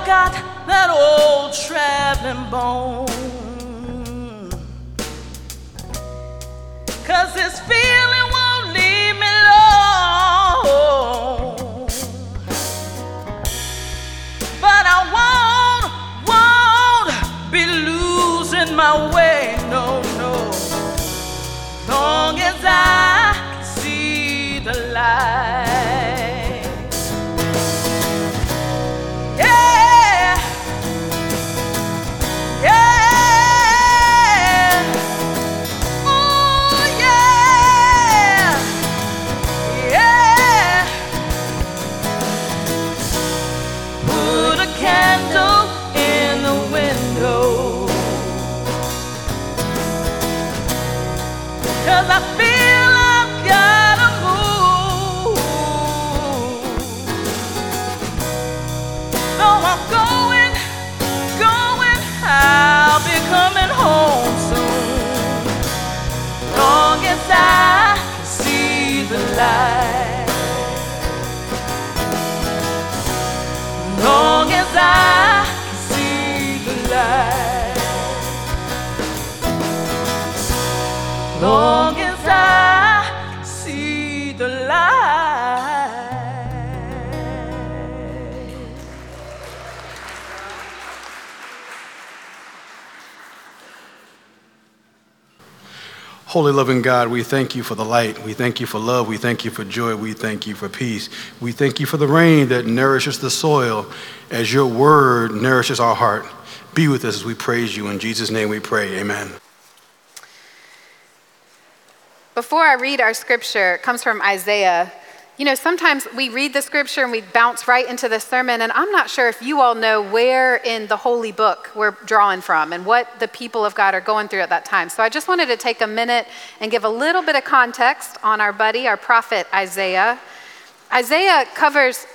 I got that old traveling bone. Cause this feeling won't leave me alone. But I won't, won't be losing my way, no, no. Long as I Holy, loving God, we thank you for the light. We thank you for love. We thank you for joy. We thank you for peace. We thank you for the rain that nourishes the soil as your word nourishes our heart. Be with us as we praise you. In Jesus' name we pray. Amen. Before I read our scripture, it comes from Isaiah you know, sometimes we read the scripture and we bounce right into the sermon, and I'm not sure if you all know where in the holy book we're drawing from and what the people of God are going through at that time. So I just wanted to take a minute and give a little bit of context on our buddy, our prophet Isaiah. Isaiah covers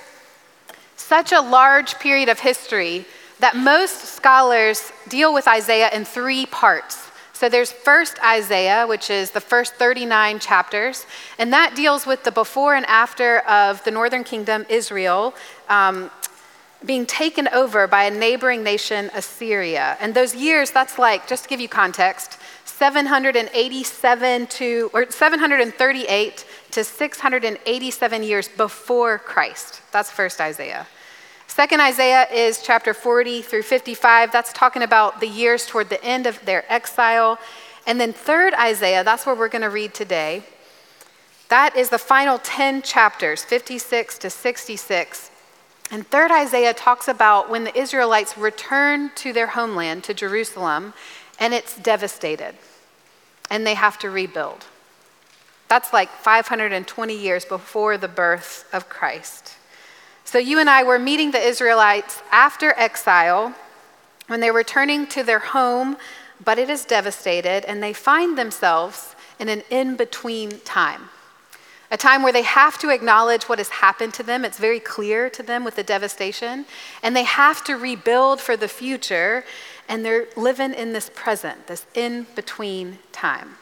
such a large period of history that most scholars deal with Isaiah in three parts. So there's first Isaiah, which is the first 39 chapters, and that deals with the before and after of the northern kingdom, Israel, um, being taken over by a neighboring nation, Assyria. And those years, that's like, just to give you context, 787 to, or 738 to 687 years before Christ. That's first Isaiah. Second Isaiah is chapter 40 through 55. That's talking about the years toward the end of their exile. And then third Isaiah, that's where we're going to read today. That is the final 10 chapters, 56 to 66. And third Isaiah talks about when the Israelites return to their homeland, to Jerusalem, and it's devastated, and they have to rebuild. That's like 520 years before the birth of Christ. So you and I were meeting the Israelites after exile when they're returning to their home, but it is devastated, and they find themselves in an in between time. A time where they have to acknowledge what has happened to them. It's very clear to them with the devastation. And they have to rebuild for the future. And they're living in this present, this in between time.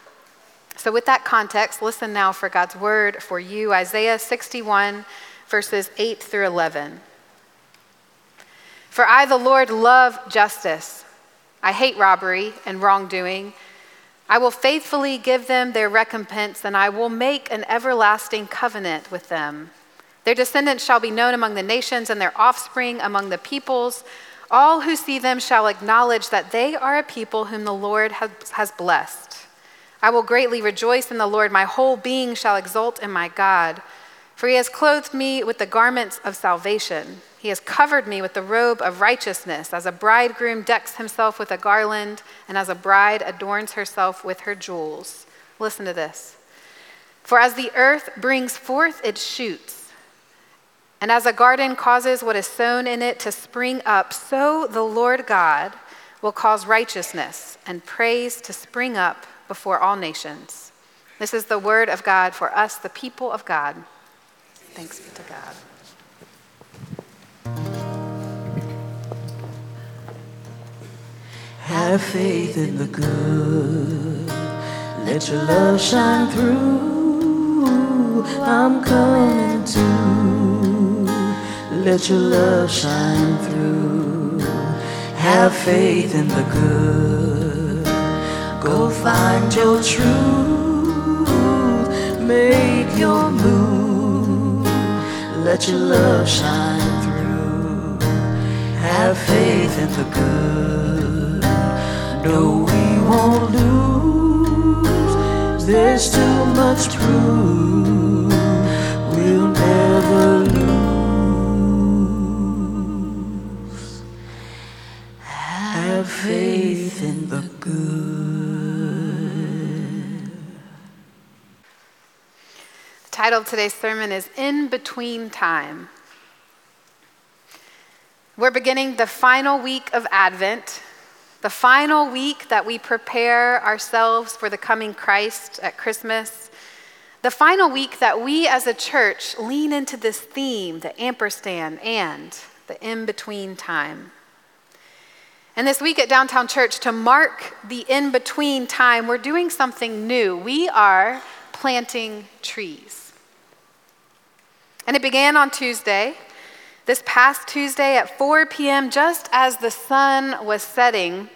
So, with that context, listen now for God's word for you Isaiah 61, verses 8 through 11. For I, the Lord, love justice. I hate robbery and wrongdoing. I will faithfully give them their recompense, and I will make an everlasting covenant with them. Their descendants shall be known among the nations, and their offspring among the peoples. All who see them shall acknowledge that they are a people whom the Lord has, blessed. I will greatly rejoice in the Lord. My whole being shall exult in my God. For he has clothed me with the garments of salvation. He has covered me with the robe of righteousness, as a bridegroom decks himself with a garland, and as a bride adorns herself with her jewels. Listen to this. For as the earth brings forth its shoots, and as a garden causes what is sown in it to spring up, so the Lord God will cause righteousness and praise to spring up before all nations. This is the word of God for us, the people of God. Thanks be to God. Have faith in the good. Let your love shine through. I'm coming to. Let your love shine through. Have faith in the good. Go find your truth. Make your move. Let your love shine through. Have faith in the good. No, we won't lose. There's too much proof. We'll never lose. Have faith in the title of today's sermon is In Between Time. We're beginning the final week of Advent, the final week that we prepare ourselves for the coming Christ at Christmas, the final week that we as a church lean into this theme, the ampersand and the in between time. And this week at Downtown Church, to mark the in between time, we're doing something new. We are planting trees. And it began on Tuesday, this past Tuesday at 4 p.m., just as the sun was setting.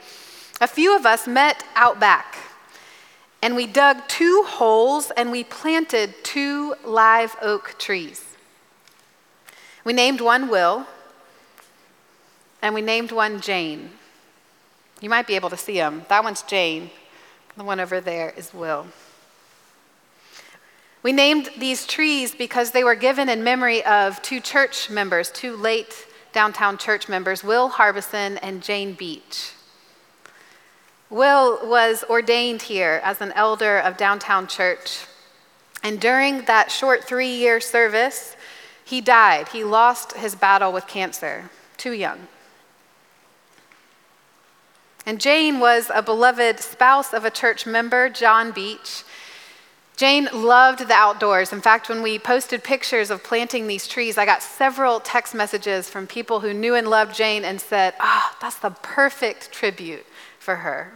A few of us met out back and we dug two holes and we planted two live oak trees. We named one Will and we named one Jane. You might be able to see them. That one's Jane, the one over there is Will. We named these trees because they were given in memory of two church members, two late downtown church members, Will Harbison and Jane Beach. Will was ordained here as an elder of downtown church. And during that short three year service, he died. He lost his battle with cancer, too young. And Jane was a beloved spouse of a church member, John Beach. Jane loved the outdoors. In fact, when we posted pictures of planting these trees, I got several text messages from people who knew and loved Jane and said, oh, that's the perfect tribute for her.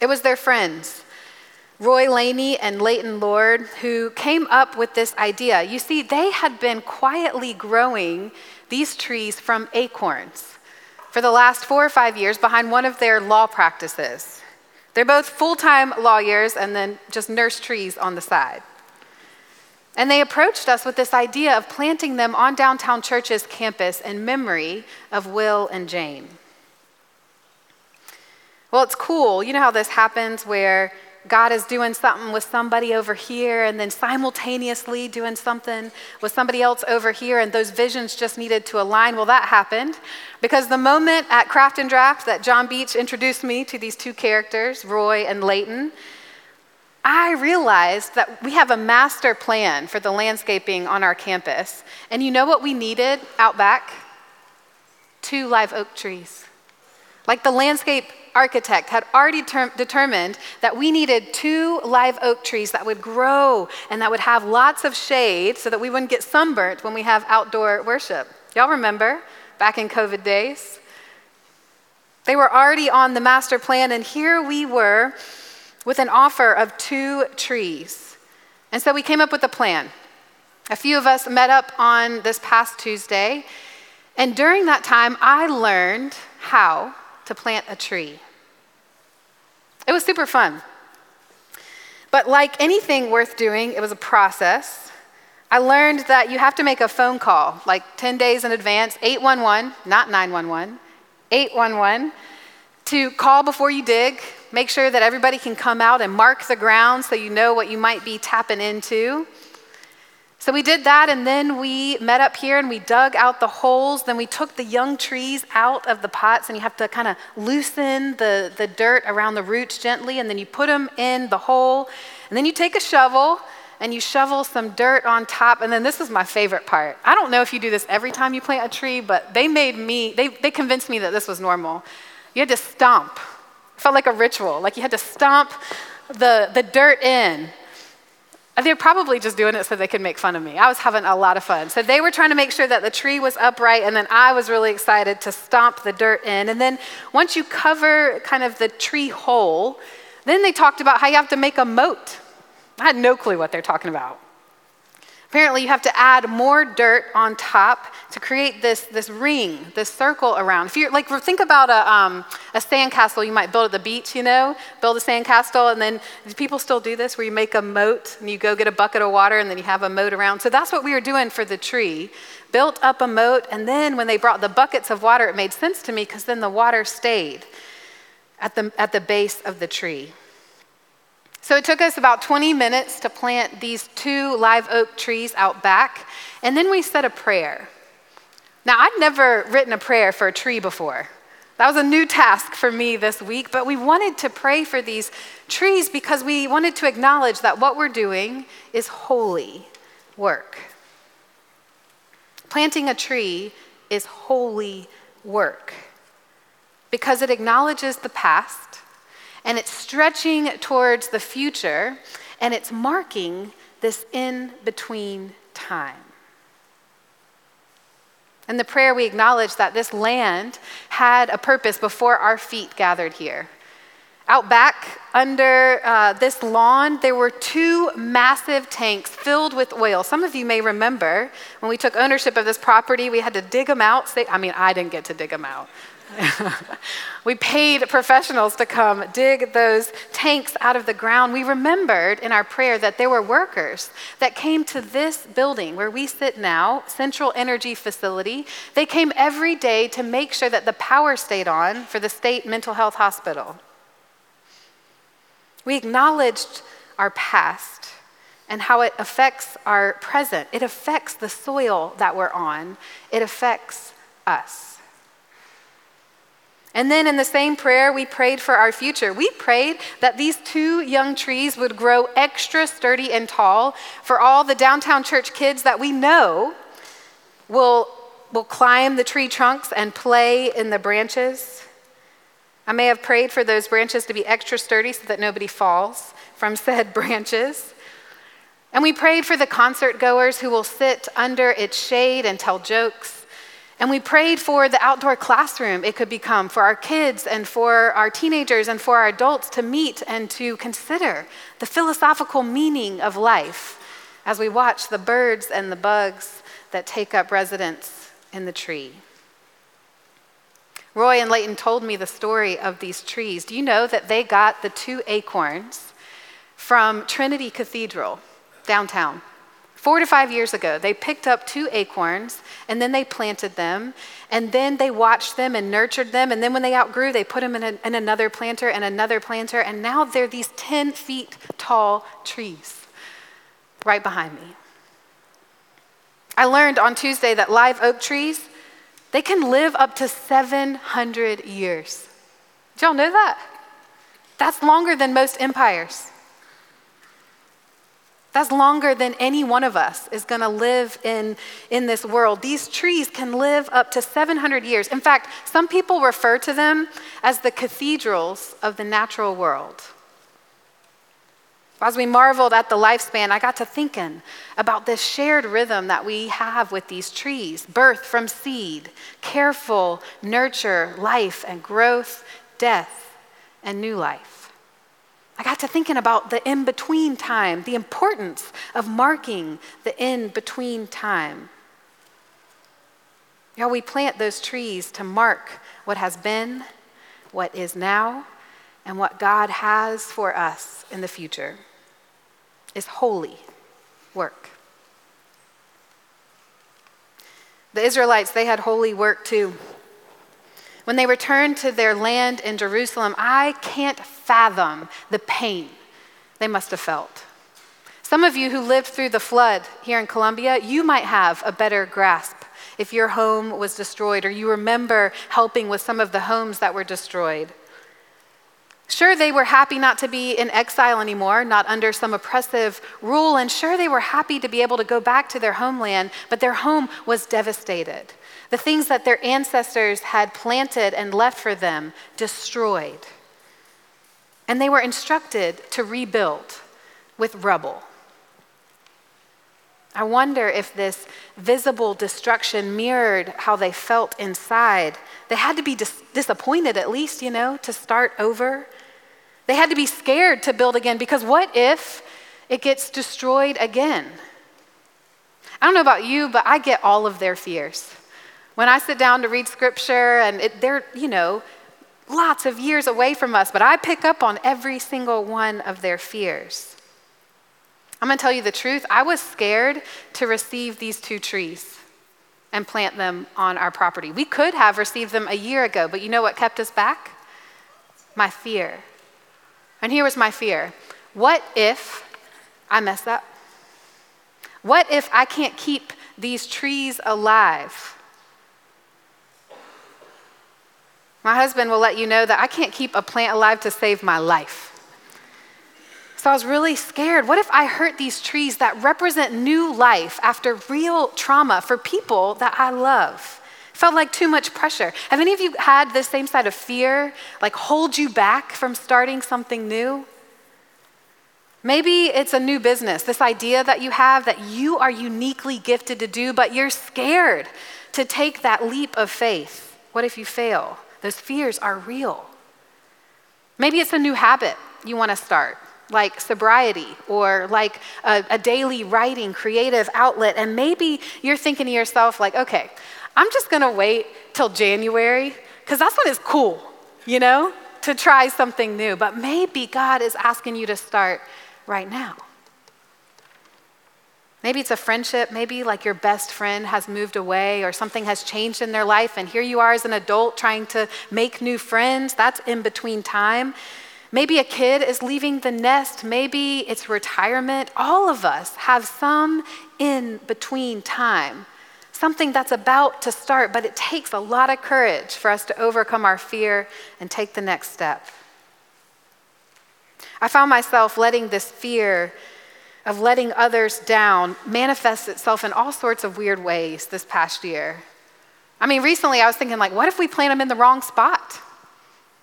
It was their friends, Roy Laney and Leighton Lord, who came up with this idea. You see, they had been quietly growing these trees from acorns for the last four or five years behind one of their law practices. They're both full time lawyers and then just nurse trees on the side. And they approached us with this idea of planting them on downtown church's campus in memory of Will and Jane. Well, it's cool. You know how this happens where God is doing something with somebody over here and then simultaneously doing something with somebody else over here, and those visions just needed to align. Well, that happened because the moment at Craft and Draft that John Beach introduced me to these two characters, Roy and Leighton, I realized that we have a master plan for the landscaping on our campus. And you know what we needed out back? Two live oak trees. Like the landscape architect had already ter- determined that we needed two live oak trees that would grow and that would have lots of shade so that we wouldn't get sunburnt when we have outdoor worship. Y'all remember back in COVID days? They were already on the master plan, and here we were with an offer of two trees. And so we came up with a plan. A few of us met up on this past Tuesday, and during that time, I learned how to plant a tree. It was super fun. But like anything worth doing, it was a process. I learned that you have to make a phone call like 10 days in advance, 811, not 911, 811, to call before you dig, make sure that everybody can come out and mark the ground so you know what you might be tapping into. So we did that, and then we met up here and we dug out the holes. Then we took the young trees out of the pots, and you have to kind of loosen the, the dirt around the roots gently, and then you put them in the hole. And then you take a shovel and you shovel some dirt on top. And then this is my favorite part. I don't know if you do this every time you plant a tree, but they made me, they, they convinced me that this was normal. You had to stomp. It felt like a ritual. Like you had to stomp the, the dirt in they're probably just doing it so they can make fun of me. I was having a lot of fun. So they were trying to make sure that the tree was upright, and then I was really excited to stomp the dirt in. And then once you cover kind of the tree hole, then they talked about how you have to make a moat. I had no clue what they're talking about. Apparently, you have to add more dirt on top to create this, this ring, this circle around. If you like, think about a, um, a sandcastle you might build at the beach, you know, build a sandcastle, and then people still do this where you make a moat and you go get a bucket of water and then you have a moat around. So that's what we were doing for the tree. Built up a moat, and then when they brought the buckets of water, it made sense to me because then the water stayed at the, at the base of the tree. So it took us about 20 minutes to plant these two live oak trees out back, and then we said a prayer. Now, I'd never written a prayer for a tree before. That was a new task for me this week, but we wanted to pray for these trees because we wanted to acknowledge that what we're doing is holy work. Planting a tree is holy work because it acknowledges the past and it's stretching towards the future, and it's marking this in between time. In the prayer, we acknowledge that this land had a purpose before our feet gathered here. Out back under uh, this lawn, there were two massive tanks filled with oil. Some of you may remember when we took ownership of this property, we had to dig them out. I mean, I didn't get to dig them out. we paid professionals to come dig those tanks out of the ground. We remembered in our prayer that there were workers that came to this building where we sit now, Central Energy Facility. They came every day to make sure that the power stayed on for the state mental health hospital. We acknowledged our past and how it affects our present. It affects the soil that we're on, it affects us. And then in the same prayer, we prayed for our future. We prayed that these two young trees would grow extra sturdy and tall for all the downtown church kids that we know will, will climb the tree trunks and play in the branches. I may have prayed for those branches to be extra sturdy so that nobody falls from said branches. And we prayed for the concert goers who will sit under its shade and tell jokes And we prayed for the outdoor classroom it could become for our kids and for our teenagers and for our adults to meet and to consider the philosophical meaning of life as we watch the birds and the bugs that take up residence in the tree. Roy and Leighton told me the story of these trees. Do you know that they got the two acorns from Trinity Cathedral downtown? Four to five years ago, they picked up two acorns and then they planted them and then they watched them and nurtured them. And then when they outgrew, they put them in, a, in another planter and another planter. And now they're these 10 feet tall trees right behind me. I learned on Tuesday that live oak trees, they can live up to 700 years. Did y'all know that? That's longer than most empires. That's longer than any one of us is going to live in, in this world. These trees can live up to 700 years. In fact, some people refer to them as the cathedrals of the natural world. As we marveled at the lifespan, I got to thinking about this shared rhythm that we have with these trees birth from seed, careful nurture, life and growth, death, and new life. I got to thinking about the in between time, the importance of marking the in between time. You know, we plant those trees to mark what has been, what is now, and what God has for us in the future. Is holy work. The Israelites, they had holy work too. When they returned to their land in Jerusalem, I can't fathom the pain they must have felt. Some of you who lived through the flood here in Columbia, you might have a better grasp if your home was destroyed or you remember helping with some of the homes that were destroyed. Sure, they were happy not to be in exile anymore, not under some oppressive rule, and sure, they were happy to be able to go back to their homeland, but their home was devastated. The things that their ancestors had planted and left for them destroyed. And they were instructed to rebuild with rubble. I wonder if this visible destruction mirrored how they felt inside. They had to be dis- disappointed, at least, you know, to start over. They had to be scared to build again because what if it gets destroyed again? I don't know about you, but I get all of their fears. When I sit down to read scripture and it, they're, you know, lots of years away from us, but I pick up on every single one of their fears. I'm going to tell you the truth. I was scared to receive these two trees and plant them on our property. We could have received them a year ago, but you know what kept us back? My fear. And here was my fear what if I mess up? What if I can't keep these trees alive? My husband will let you know that I can't keep a plant alive to save my life. So I was really scared. What if I hurt these trees that represent new life after real trauma for people that I love? Felt like too much pressure. Have any of you had the same side of fear, like hold you back from starting something new? Maybe it's a new business, this idea that you have that you are uniquely gifted to do, but you're scared to take that leap of faith. What if you fail? Those fears are real. Maybe it's a new habit you want to start, like sobriety or like a, a, daily writing creative outlet. And maybe you're thinking to yourself, like, okay, I'm just to wait till January because that's when it's cool, you know, to try something new. But maybe God is asking you to start right now. Maybe it's a friendship. Maybe like your best friend has moved away or something has changed in their life, and here you are as an adult trying to make new friends. That's in between time. Maybe a kid is leaving the nest. Maybe it's retirement. All of us have some in between time, something that's about to start, but it takes a lot of courage for us to overcome our fear and take the next step. I found myself letting this fear of letting others down manifest itself in all sorts of weird ways this past year. I mean, recently I was thinking, like, what if we plant them in the wrong spot?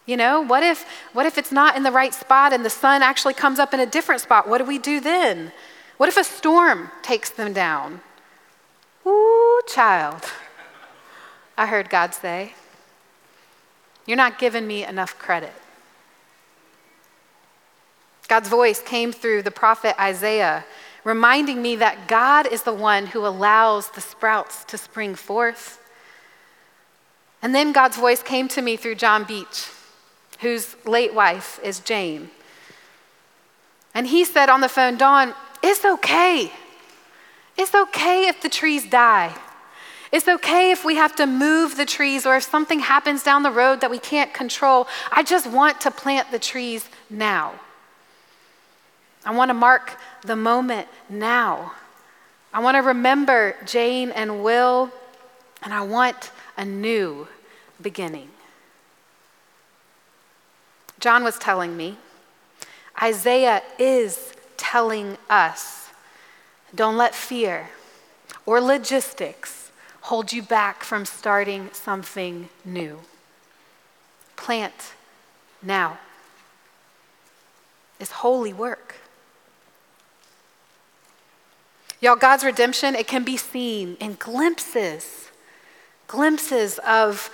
You know, what if, what if it's not in the right spot and the sun actually comes up in a different spot? What do we do then? What if a storm takes them down? Child. I heard God say. You're not giving me enough credit. God's voice came through the prophet Isaiah, reminding me that God is the one who allows the sprouts to spring forth. And then God's voice came to me through John Beach, whose late wife is Jane. And he said on the phone, Dawn, it's okay. It's okay if the trees die. It's okay if we have to move the trees or if something happens down the road that we can't control. I just want to plant the trees now. I want to mark the moment now. I want to remember Jane and Will, and I want a new beginning. John was telling me, Isaiah is telling us don't let fear or logistics hold you back from starting something new. Plant now. It's holy work. Y'all, God's redemption, it can be seen in glimpses, glimpses of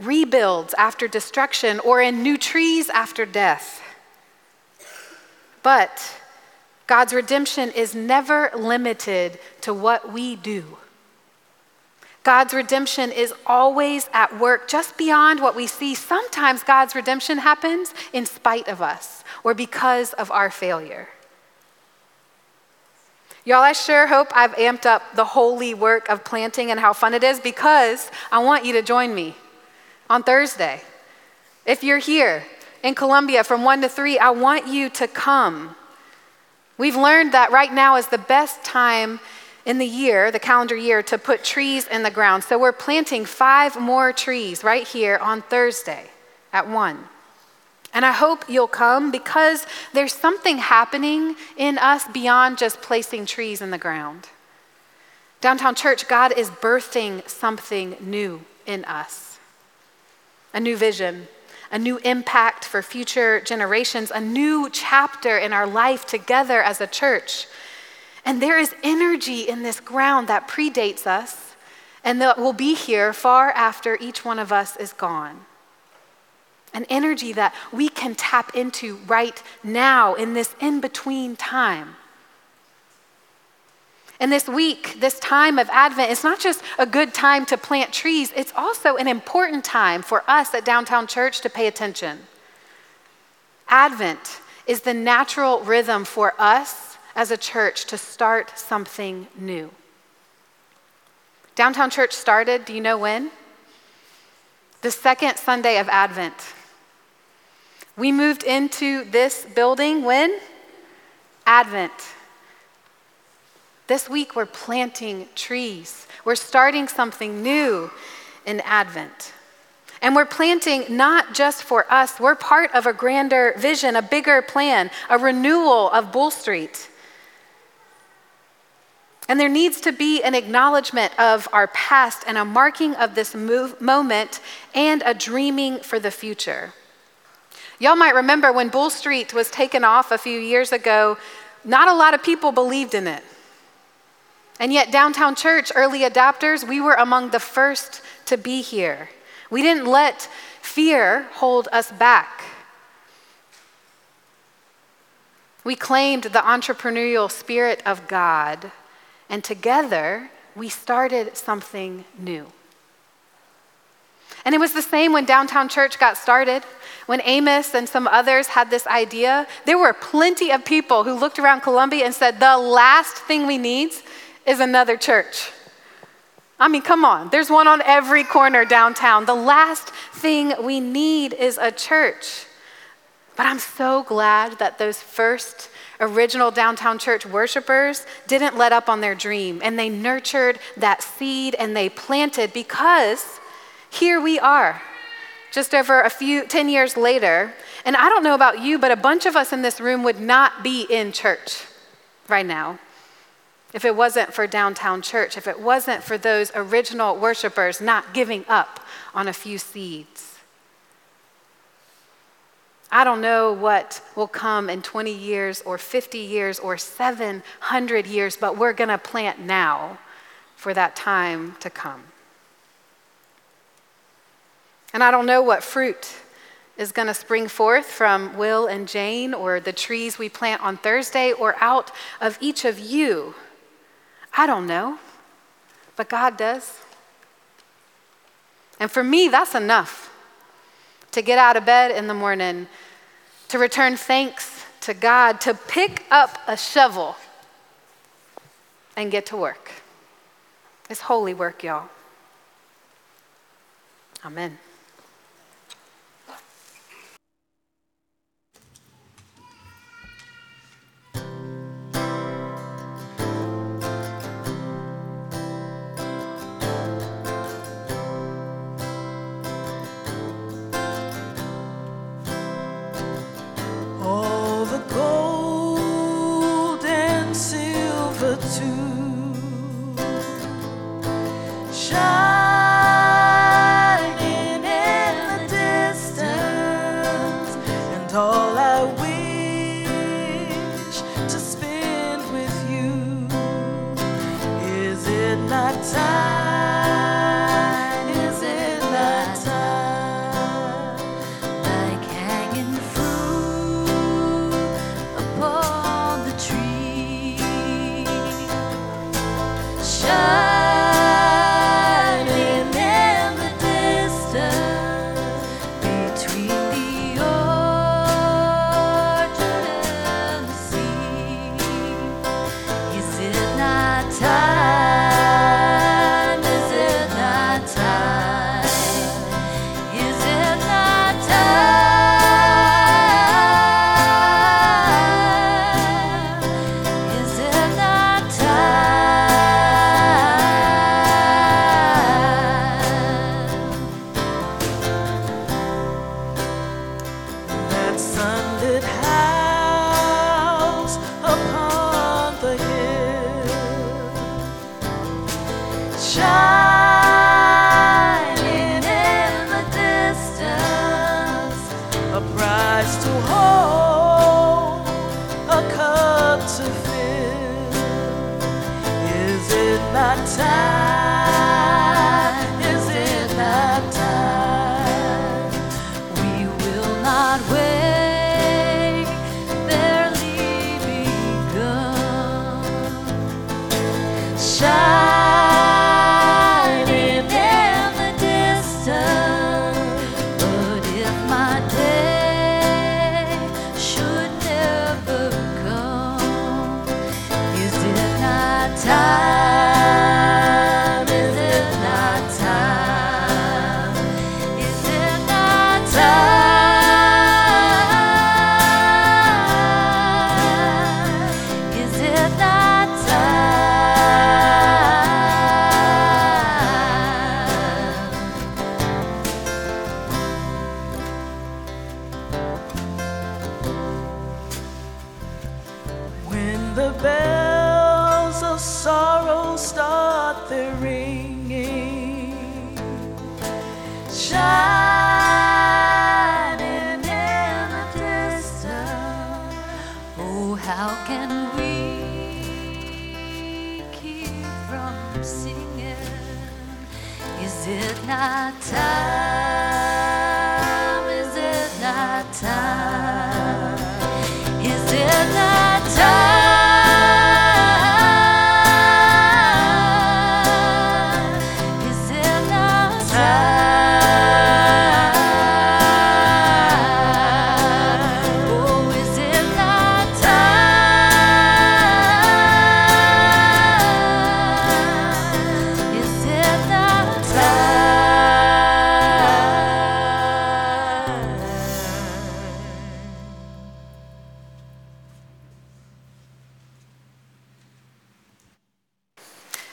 rebuilds after destruction or in new trees after death. But God's redemption is never limited to what we do. God's redemption is always at work just beyond what we see. Sometimes God's redemption happens in spite of us or because of our failure. Y'all, I sure hope I've amped up the holy work of planting and how fun it is because I want you to join me on Thursday. If you're here in Columbia from 1 to 3, I want you to come. We've learned that right now is the best time in the year, the calendar year, to put trees in the ground. So we're planting five more trees right here on Thursday at 1. And I hope you'll come because there's something happening in us beyond just placing trees in the ground. Downtown Church, God is birthing something new in us a new vision, a new impact for future generations, a new chapter in our life together as a church. And there is energy in this ground that predates us and that will be here far after each one of us is gone. An energy that we can tap into right now in this in between time. And this week, this time of Advent, it's not just a good time to plant trees, it's also an important time for us at Downtown Church to pay attention. Advent is the natural rhythm for us as a church to start something new. Downtown Church started, do you know when? The second Sunday of Advent. We moved into this building when? Advent. This week, we're planting trees. We're starting something new in Advent. And we're planting not just for us, we're part of a grander vision, a bigger plan, a renewal of Bull Street. And there needs to be an acknowledgement of our past and a marking of this move, moment and a dreaming for the future. Y'all might remember when Bull Street was taken off a few years ago, not a lot of people believed in it. And yet, downtown church, early adopters, we were among the first to be here. We didn't let fear hold us back. We claimed the entrepreneurial spirit of God, and together we started something new. And it was the same when downtown church got started. When Amos and some others had this idea, there were plenty of people who looked around Columbia and said, The last thing we need is another church. I mean, come on, there's one on every corner downtown. The last thing we need is a church. But I'm so glad that those first original downtown church worshipers didn't let up on their dream and they nurtured that seed and they planted because here we are, just over a few, 10 years later. And I don't know about you, but a bunch of us in this room would not be in church right now if it wasn't for downtown church, if it wasn't for those original worshipers not giving up on a few seeds. I don't know what will come in 20 years or 50 years or 700 years, but we're going to plant now for that time to come. And I don't know what fruit is going to spring forth from Will and Jane or the trees we plant on Thursday or out of each of you. I don't know, but God does. And for me, that's enough to get out of bed in the morning, to return thanks to God, to pick up a shovel and get to work. It's holy work, y'all. Amen.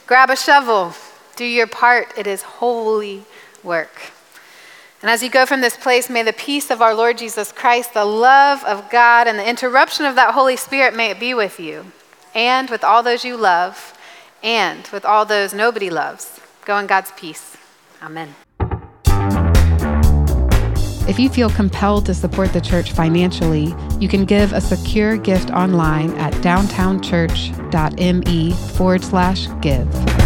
Grab a shovel, do your part. It is holy work. And as you go from this place, may the peace of our Lord Jesus Christ, the love of God, and the interruption of that Holy Spirit may it be with you and with all those you love and with all those nobody loves. Go in God's peace. Amen. If you feel compelled to support the church financially, you can give a secure gift online at downtownchurch.me forward slash give.